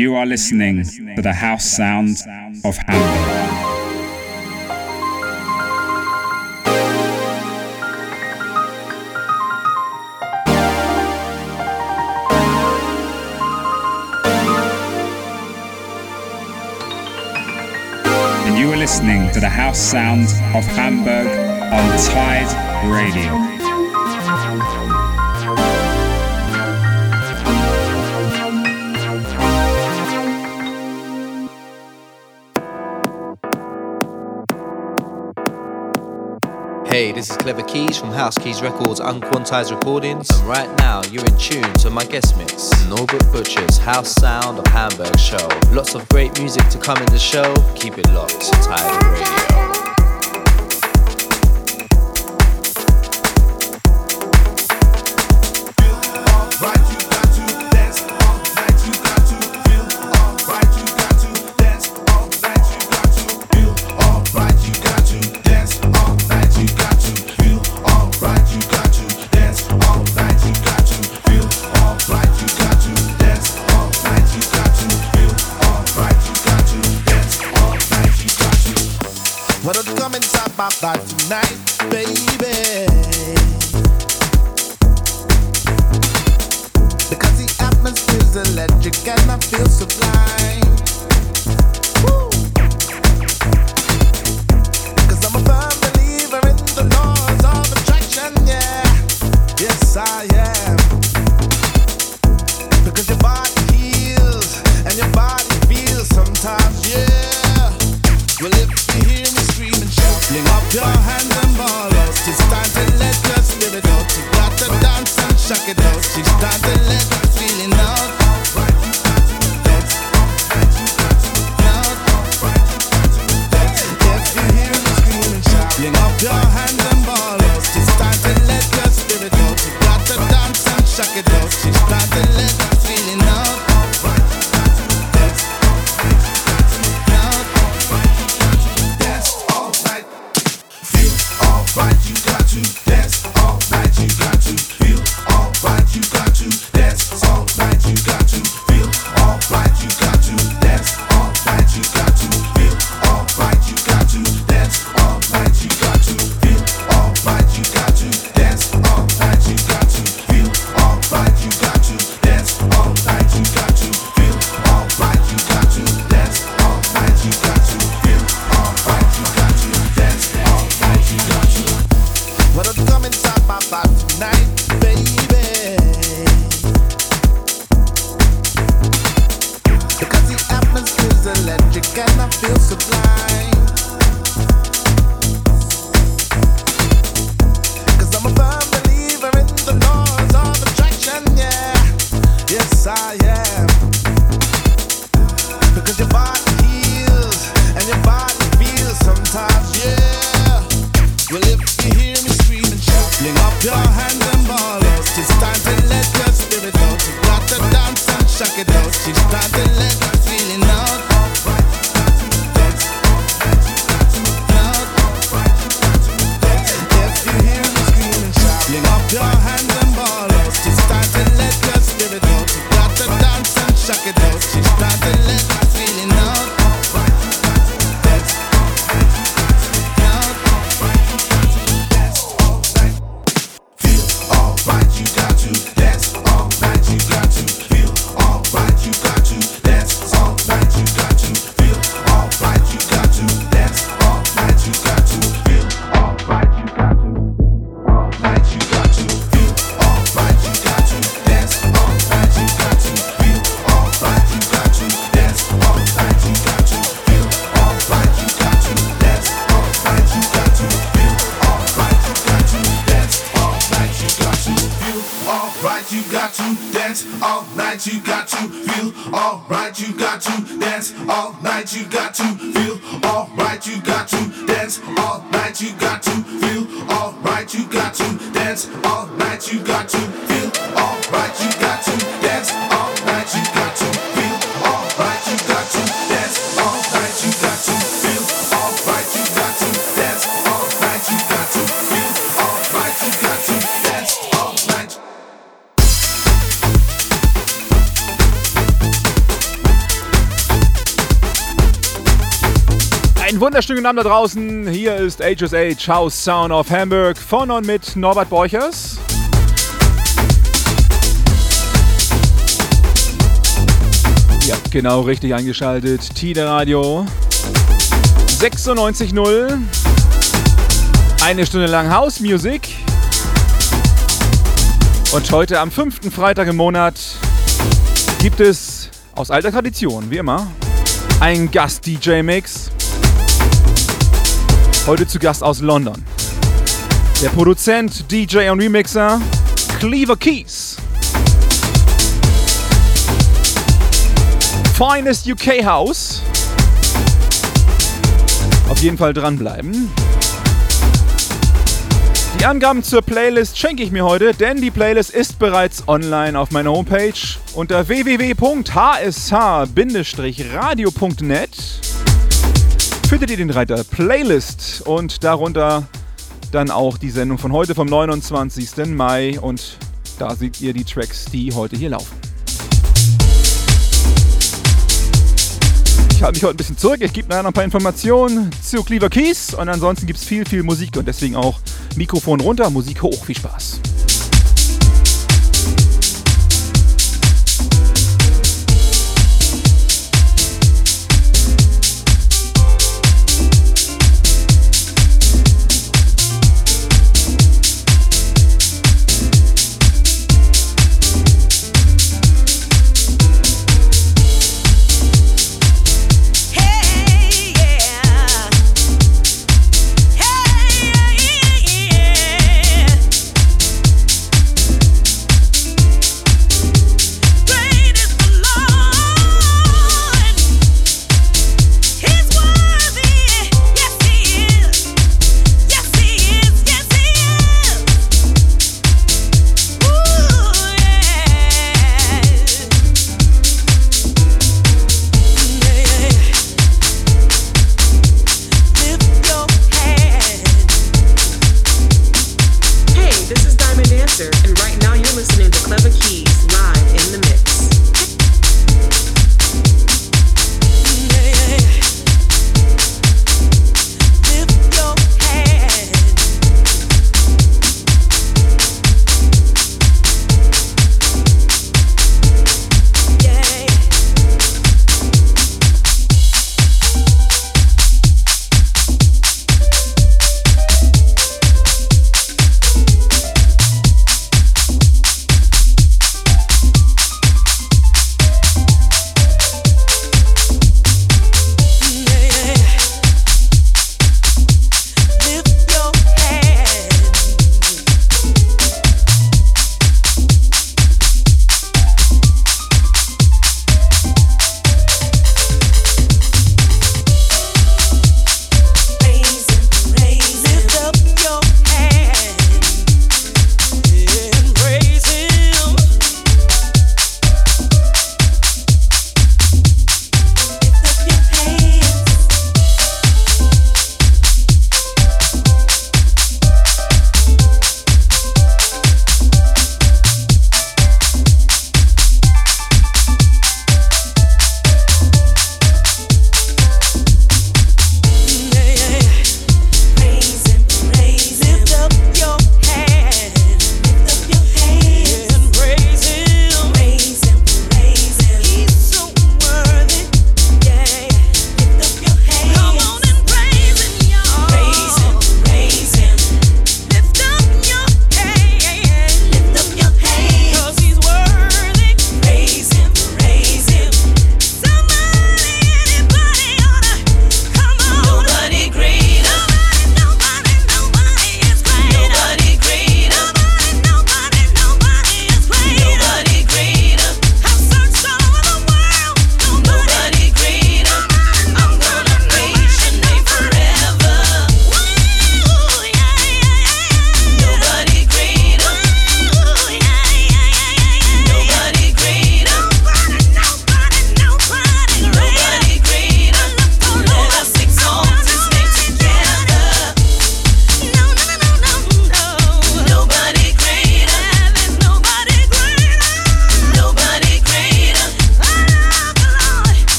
you are listening to the house sound of Hamburg. And you are listening to the house sound of Hamburg on Tide Radio. Hey, this is Clever Keys from House Keys Records Unquantized Recordings. And right now, you're in tune to my guest mix, Norbert Butcher's House Sound of Hamburg show. Lots of great music to come in the show. Keep it locked to Tidal Radio. Einen wunderschönen Abend da draußen. Hier ist HSH House Sound of Hamburg von und mit Norbert Borchers. Ja, genau richtig eingeschaltet. Tide Radio 96.0. Eine Stunde lang House Music. Und heute am fünften Freitag im Monat gibt es aus alter Tradition, wie immer, ein Gast-DJ-Mix. Heute zu Gast aus London. Der Produzent, DJ und Remixer Cleaver Keys. Finest UK House. Auf jeden Fall dranbleiben. Die Angaben zur Playlist schenke ich mir heute, denn die Playlist ist bereits online auf meiner Homepage unter www.hsh-radio.net findet ihr den Reiter Playlist und darunter dann auch die Sendung von heute vom 29. Mai und da seht ihr die Tracks, die heute hier laufen. Ich halte mich heute ein bisschen zurück. Ich gebe nachher noch ein paar Informationen zu Cleaver Keys und ansonsten gibt es viel, viel Musik und deswegen auch Mikrofon runter, Musik hoch. Viel Spaß.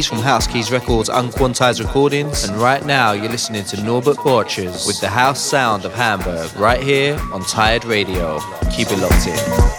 Keys from House Keys Records Unquantized Recordings. And right now you're listening to Norbert Borchers with the house sound of Hamburg right here on Tired Radio. Keep it locked in.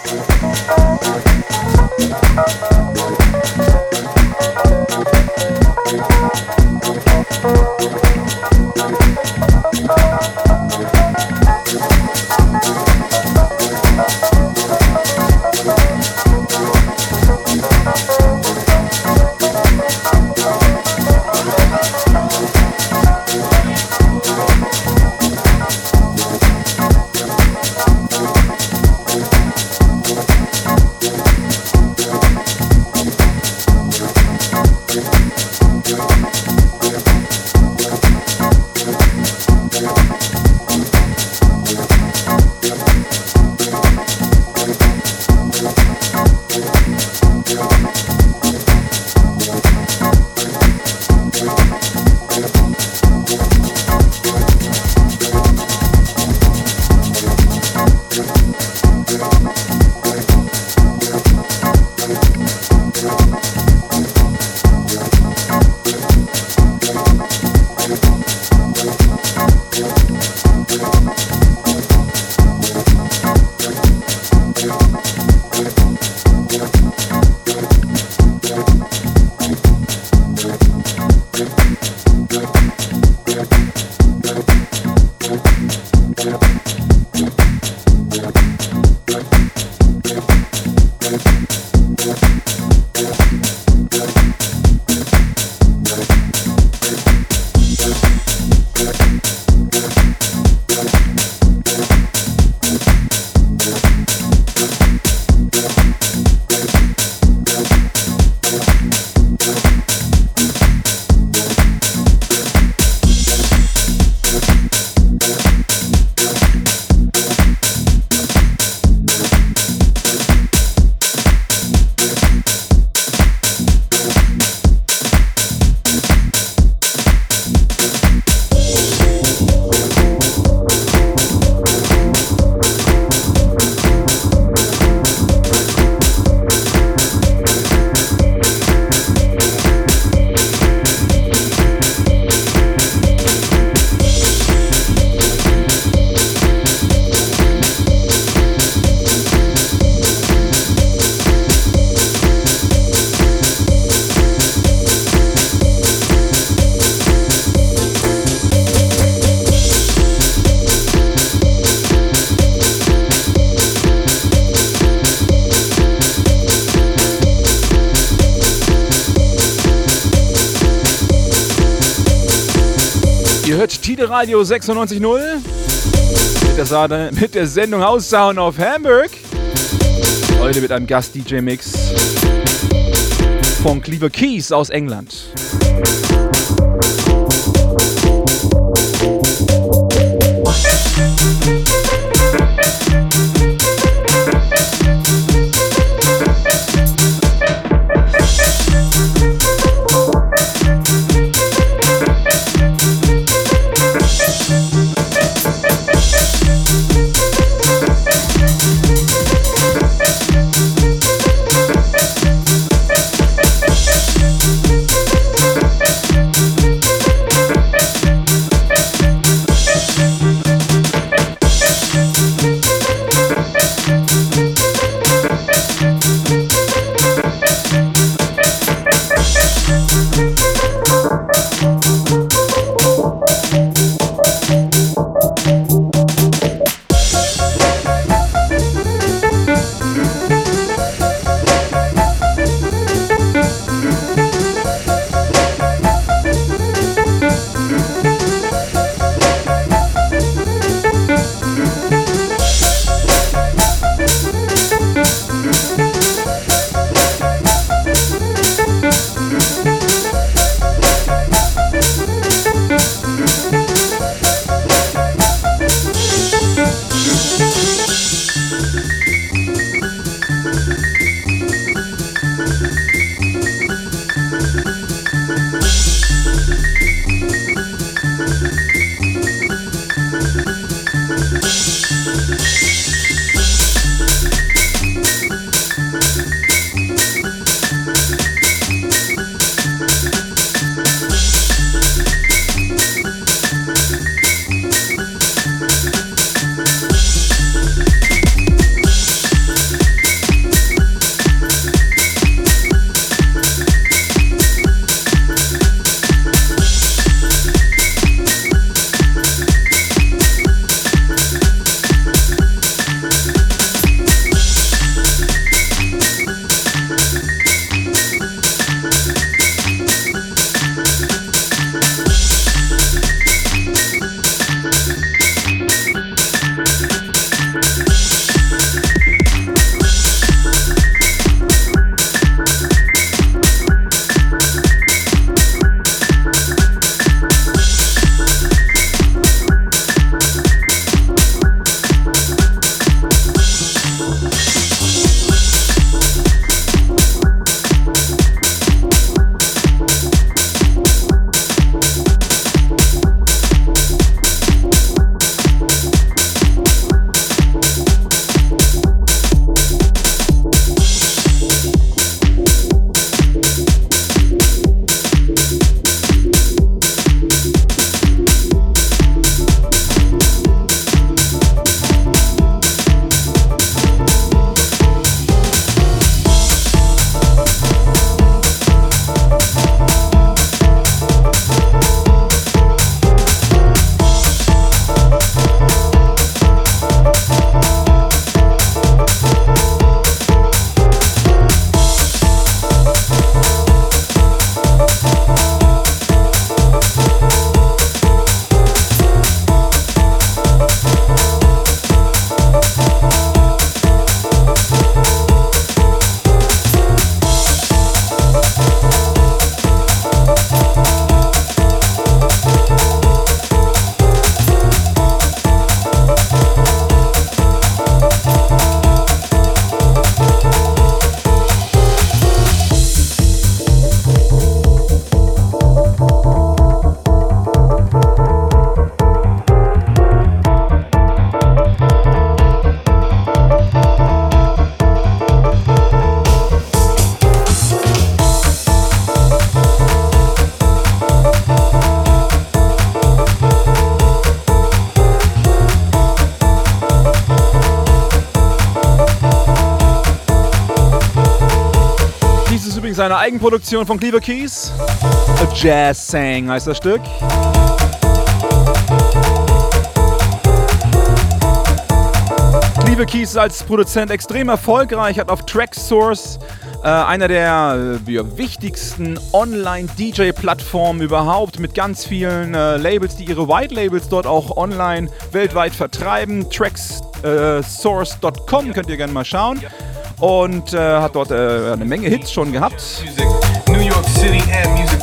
Radio 96.0 mit, der Sendung House of Hamburg. Heute mit einem Gast-DJ-Mix von Cleaver Keys aus England. Eigenproduktion von Cleaver Keys. A Jazz Sang heißt das Stück. Cleaver Keys ist als Produzent extrem erfolgreich, hat auf Tracksource äh, einer der äh, wichtigsten Online-DJ-Plattformen überhaupt mit ganz vielen äh, Labels, die ihre White Labels dort auch online weltweit vertreiben. Tracksource.com könnt ihr gerne mal schauen. Und äh, hat dort äh, eine Menge Hits schon gehabt.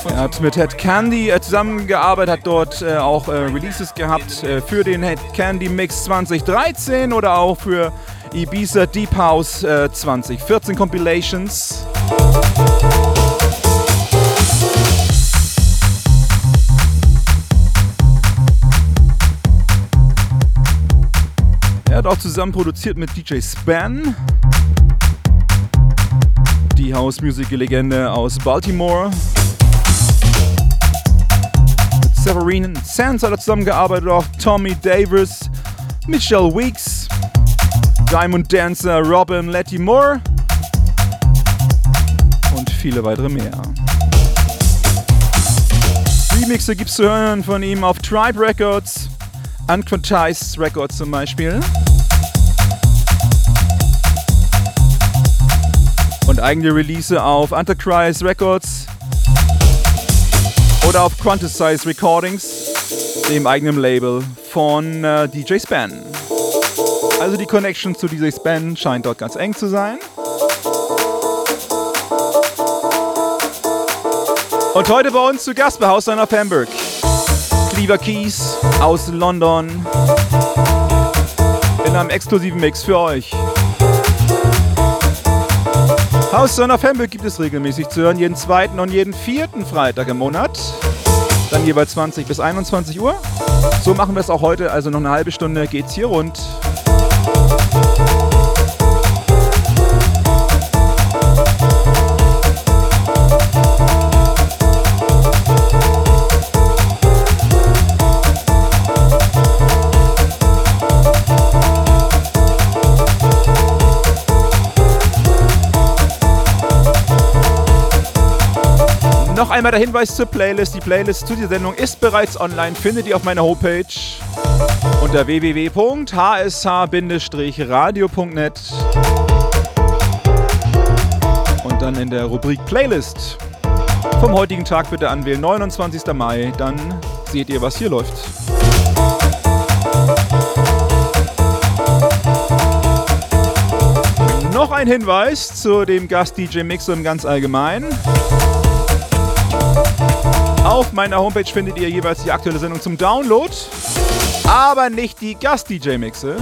Er hat mit Head Candy äh, zusammengearbeitet, hat dort auch Releases gehabt für den Head Candy Mix 2013 oder auch für Ibiza Deep House äh, 2014 Compilations. Er hat auch zusammen produziert mit DJ Span, die House Music Legende aus Baltimore. Mit Severin Sands hat er zusammengearbeitet, auch Tommy Davis, Michelle Weeks. Diamond Dancer, Robin, Letty Moore und viele weitere mehr. Remixe gibt's zu hören von ihm auf Tribe Records, Unquantized Records zum Beispiel. Und eigene Release auf Antichrist Records oder auf Quantized Recordings, dem eigenen Label von äh, DJ Span. Also die Connection zu dieser Span scheint dort ganz eng zu sein. Und heute bei uns zu Gast bei Hausline of Hamburg. Cleaver Keys aus London. In einem exklusiven Mix für euch. Hausline of Hamburg gibt es regelmäßig zu hören, jeden zweiten und jeden vierten Freitag im Monat. Dann jeweils 20 bis 21 Uhr. So machen wir es auch heute, also noch eine halbe Stunde geht's hier rund. Noch einmal der Hinweis zur Playlist. Die Playlist zu dieser Sendung ist bereits online, findet ihr auf meiner Homepage unter www.hsh-radio.net und dann in der Rubrik Playlist vom heutigen Tag bitte anwählen, 29. Mai, dann seht ihr, was hier läuft. Noch ein Hinweis zu dem Gast-DJ-Mix im ganz allgemein. Auf meiner Homepage findet ihr jeweils die aktuelle Sendung zum Download aber nicht die Gast-DJ-Mixe.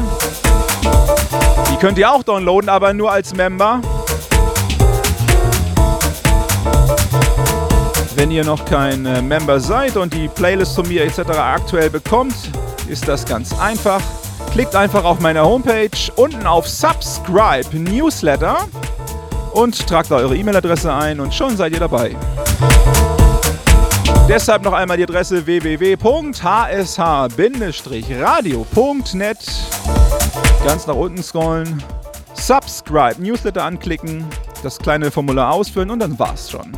Die könnt ihr auch downloaden, aber nur als Member. Wenn ihr noch kein äh, Member seid und die Playlist von mir etc. aktuell bekommt, ist das ganz einfach. Klickt einfach auf meiner Homepage unten auf Subscribe Newsletter und tragt da eure E-Mail-Adresse ein und schon seid ihr dabei. Deshalb noch einmal die Adresse www.hsh-radio.net. Ganz nach unten scrollen, Subscribe, Newsletter anklicken, das kleine Formular ausfüllen und dann war's schon.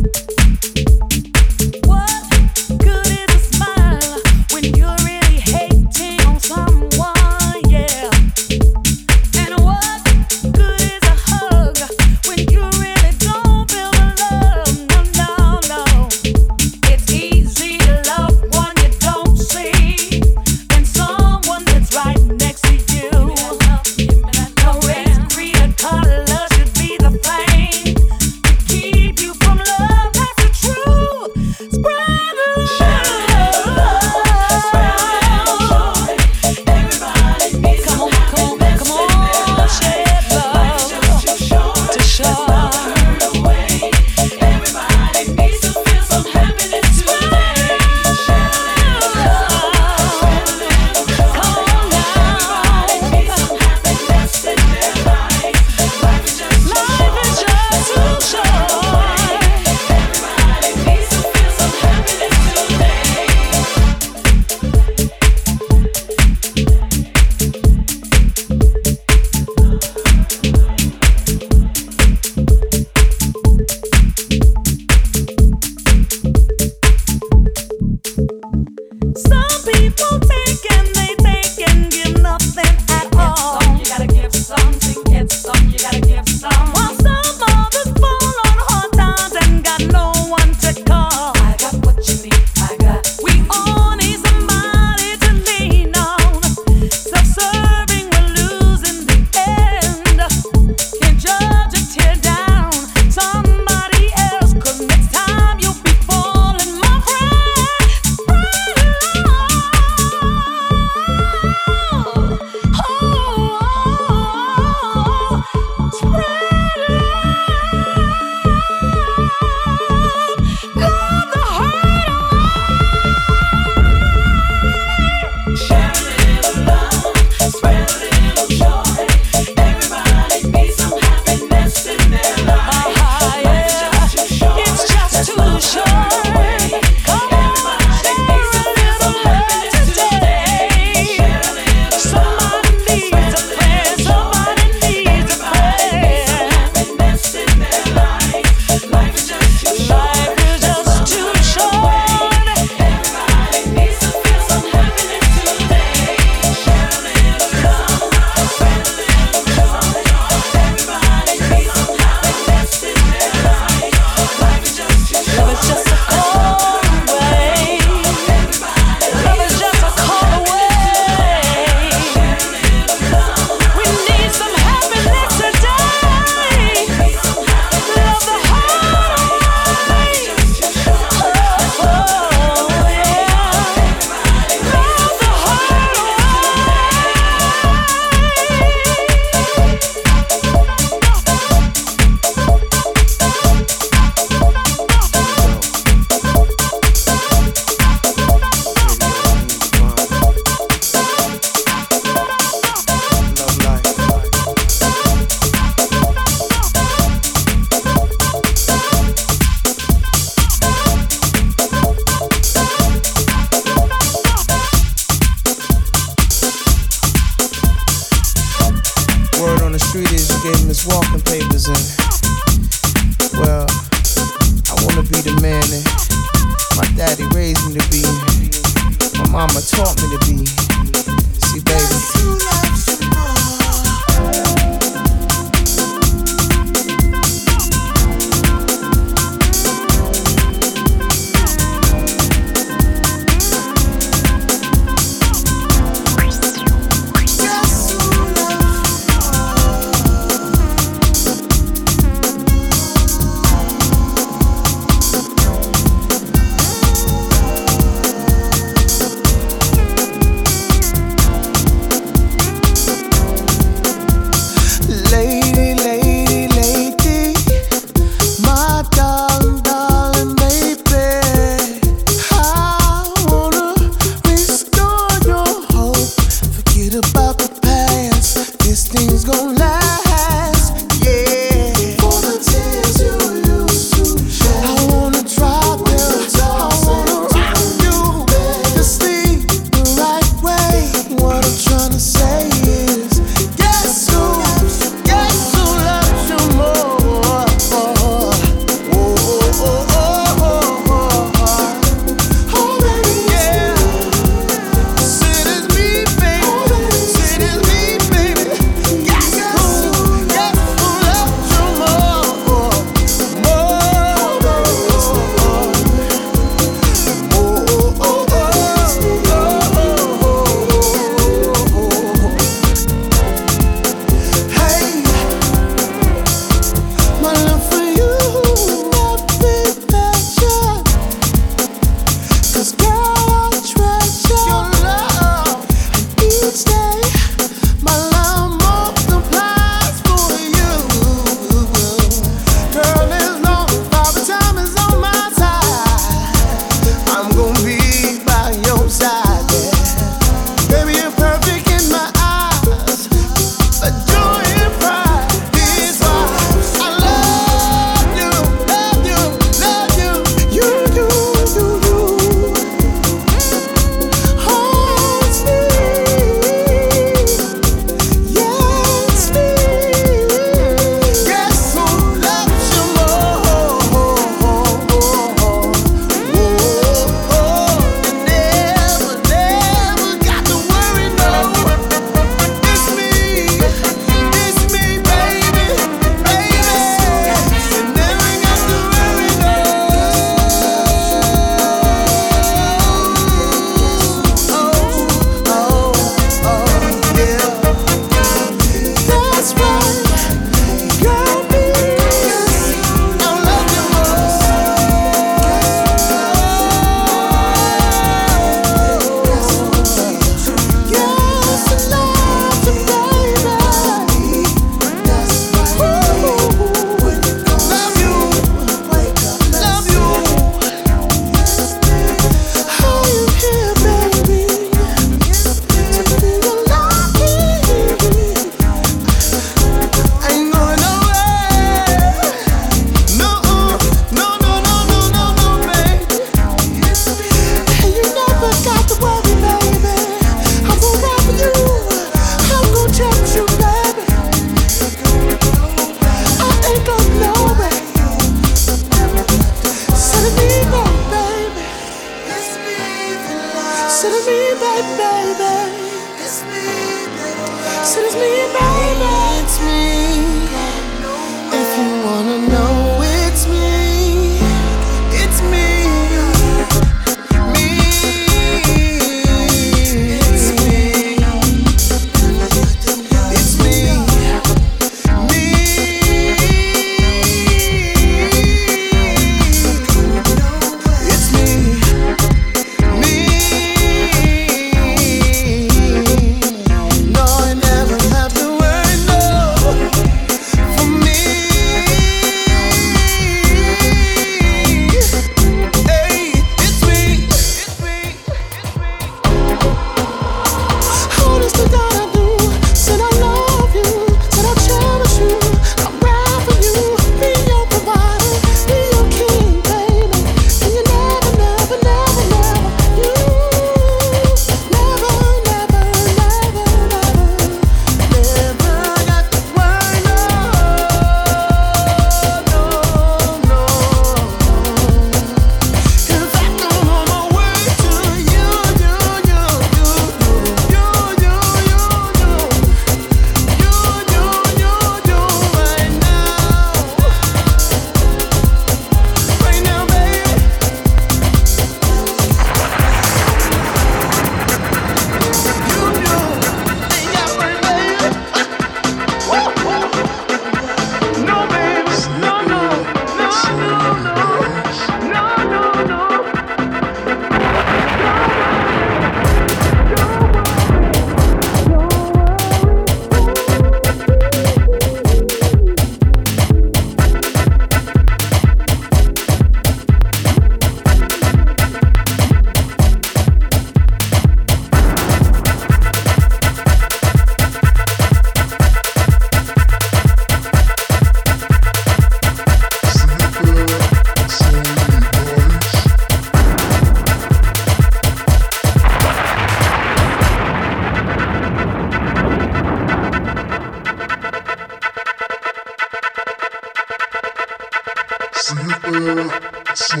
Hey,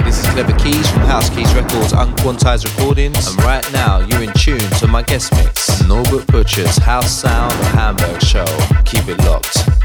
this is Clever Keys from House Keys Records Unquantized Recordings, and right now you're in tune to my guest mix, Norbert Butcher's House Sound Hamburg show. Keep it locked.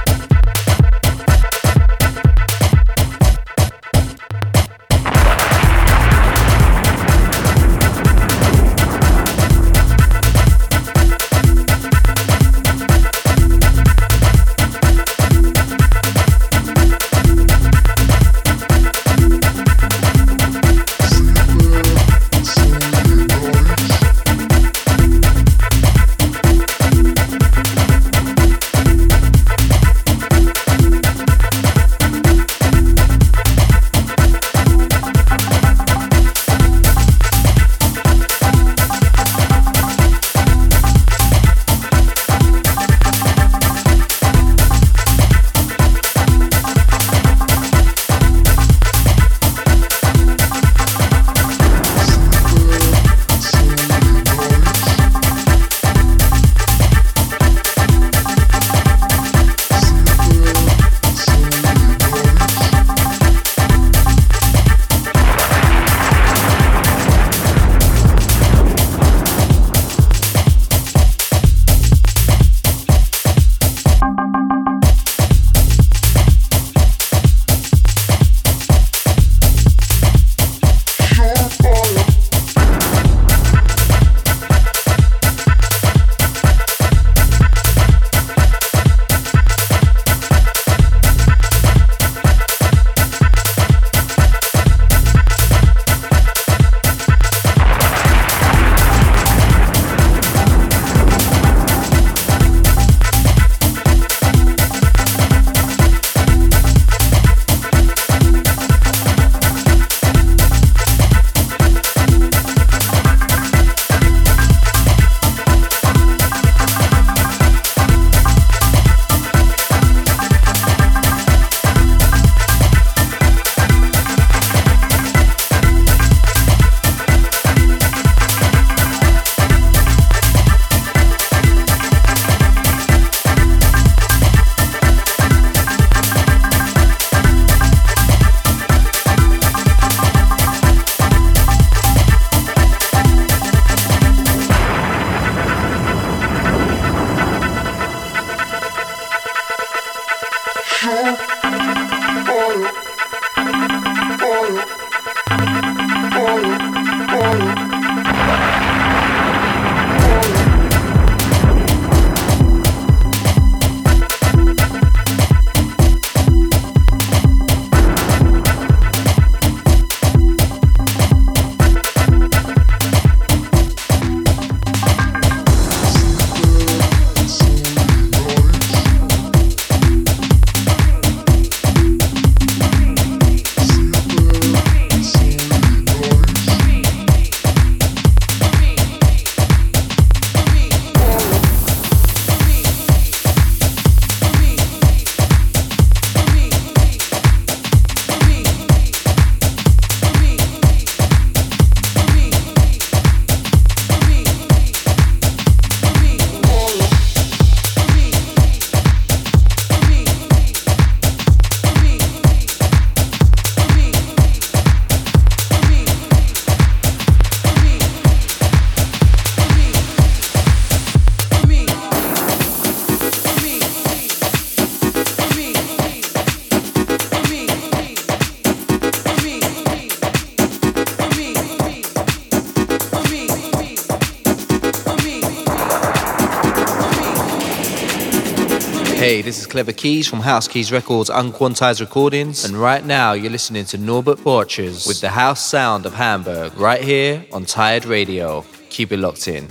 Clever Keys from House Keys Records Unquantized Recordings, and right now you're listening to Norbert Borchers with the house sound of Hamburg, right here on Tired Radio. Keep it locked in.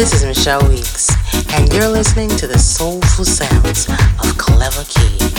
This is Michelle Weeks, and you're listening to the soulful sounds of Clever Keys.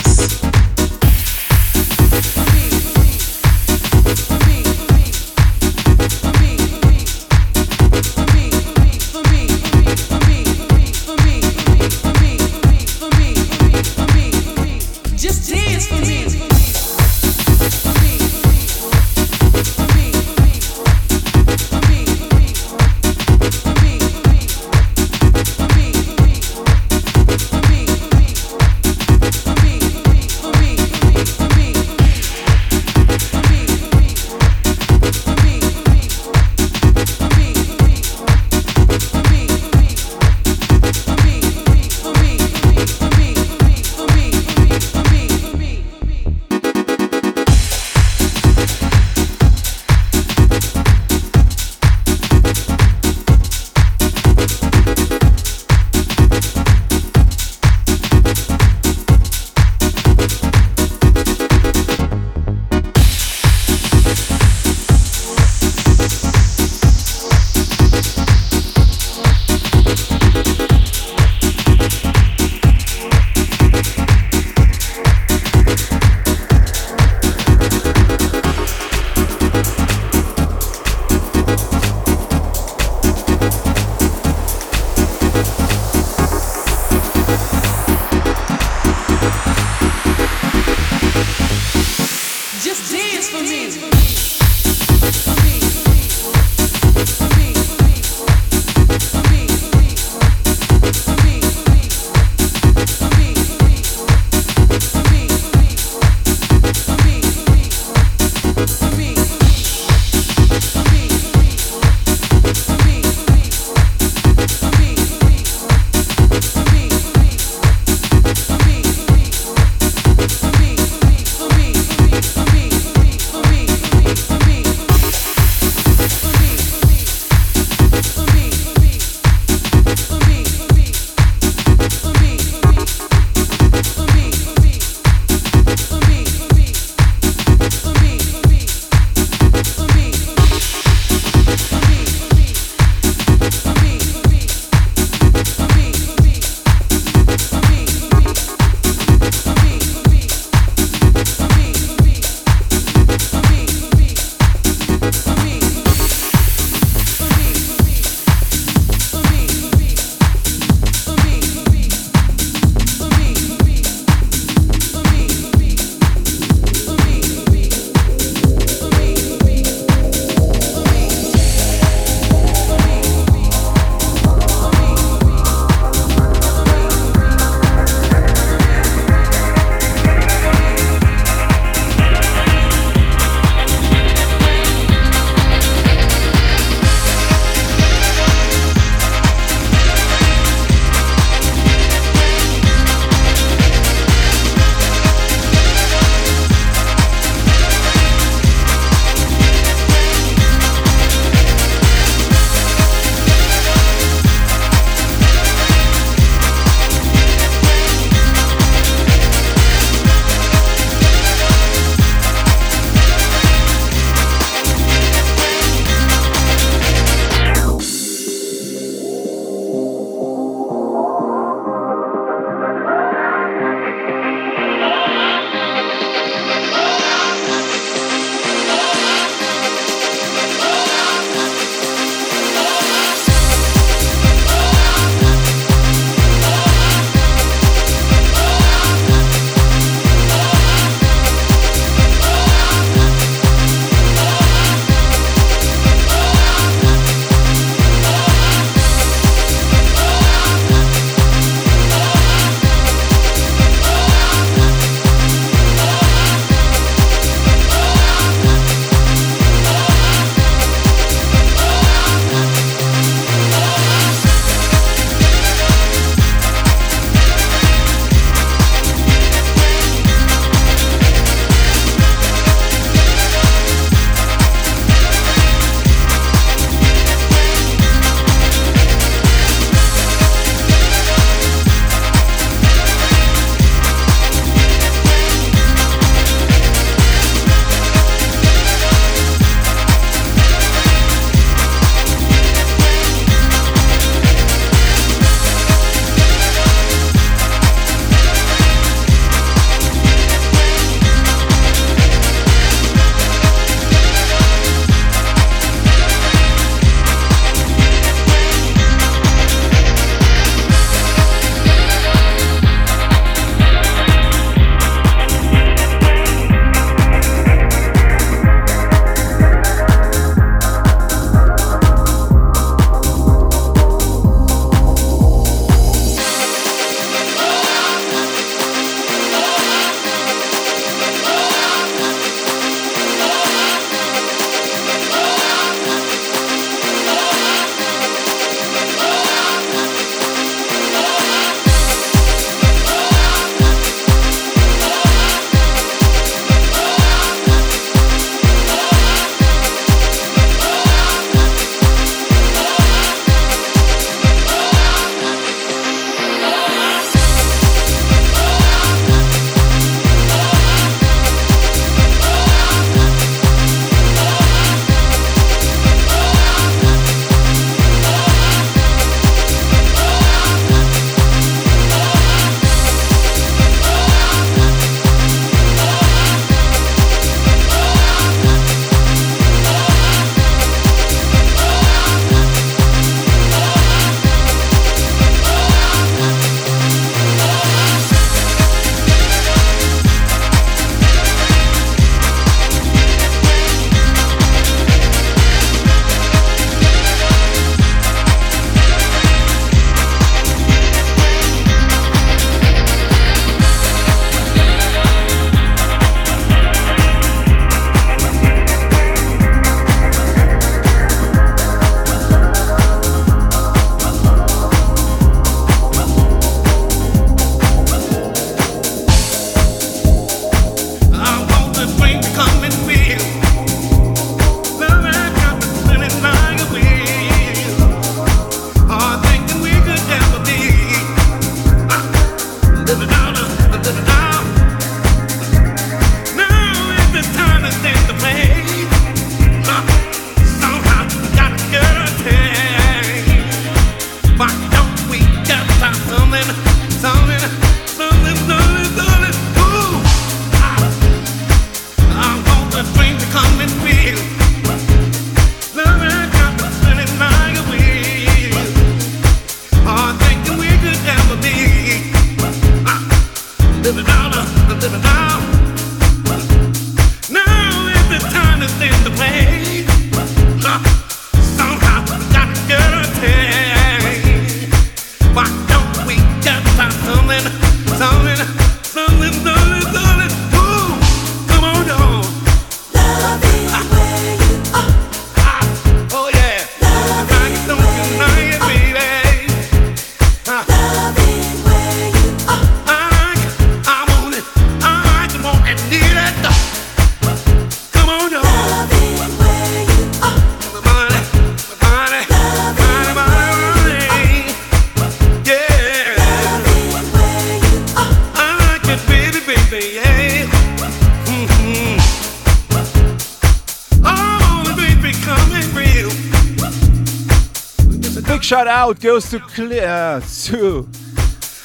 Out goes to Clear to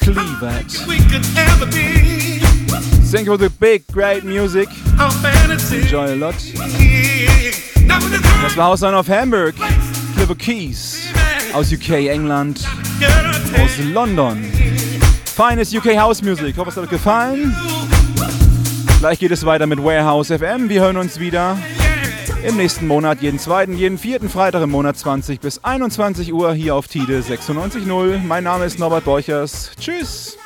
Cleveland. Thank you for the big, great music. Enjoy a lot. Das war Hausline of Hamburg. Clipper Keys aus UK, England, aus London. Feines UK House Music. Ich hoffe, es hat euch gefallen. Gleich geht es weiter mit Warehouse FM. Wir hören uns wieder im nächsten Monat, jeden zweiten, jeden vierten Freitag im Monat 20 bis 21 Uhr hier auf Tide 96.0. Mein Name ist Norbert Borchers. Tschüss.